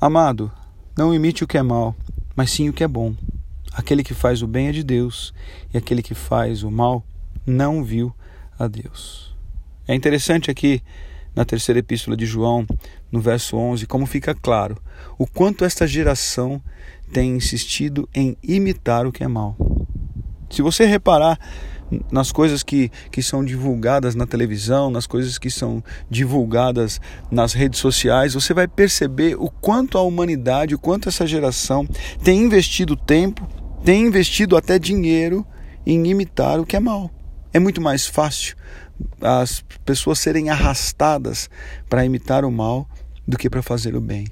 Amado, não imite o que é mal, mas sim o que é bom. Aquele que faz o bem é de Deus, e aquele que faz o mal não viu a Deus. É interessante aqui na terceira epístola de João, no verso 11, como fica claro o quanto esta geração tem insistido em imitar o que é mal. Se você reparar nas coisas que, que são divulgadas na televisão, nas coisas que são divulgadas nas redes sociais, você vai perceber o quanto a humanidade, o quanto essa geração tem investido tempo, tem investido até dinheiro em imitar o que é mal. É muito mais fácil as pessoas serem arrastadas para imitar o mal do que para fazer o bem.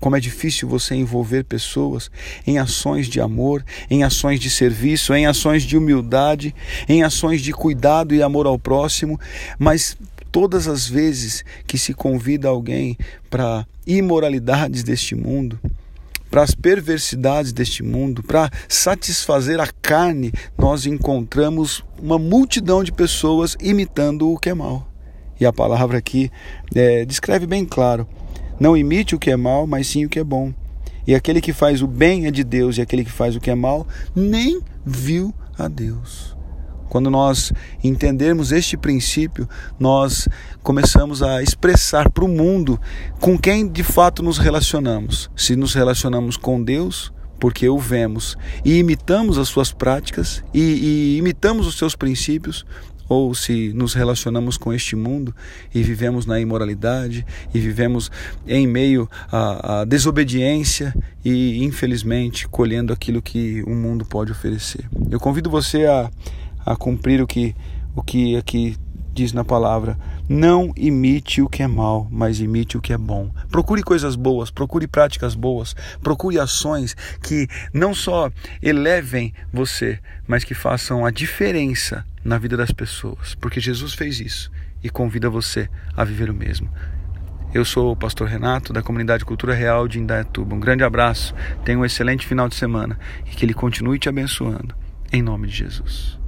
Como é difícil você envolver pessoas em ações de amor, em ações de serviço, em ações de humildade, em ações de cuidado e amor ao próximo, mas todas as vezes que se convida alguém para imoralidades deste mundo, para as perversidades deste mundo, para satisfazer a carne, nós encontramos uma multidão de pessoas imitando o que é mal. E a palavra aqui é, descreve bem claro não imite o que é mal, mas sim o que é bom. E aquele que faz o bem é de Deus, e aquele que faz o que é mal nem viu a Deus. Quando nós entendermos este princípio, nós começamos a expressar para o mundo com quem de fato nos relacionamos. Se nos relacionamos com Deus, porque o vemos e imitamos as suas práticas e, e imitamos os seus princípios, ou se nos relacionamos com este mundo e vivemos na imoralidade e vivemos em meio à, à desobediência e, infelizmente, colhendo aquilo que o mundo pode oferecer. Eu convido você a, a cumprir o que, o que aqui diz na palavra: não imite o que é mal, mas imite o que é bom. Procure coisas boas, procure práticas boas, procure ações que não só elevem você, mas que façam a diferença na vida das pessoas, porque Jesus fez isso e convida você a viver o mesmo. Eu sou o pastor Renato, da comunidade Cultura Real de Indaiatuba. Um grande abraço, tenha um excelente final de semana e que Ele continue te abençoando. Em nome de Jesus.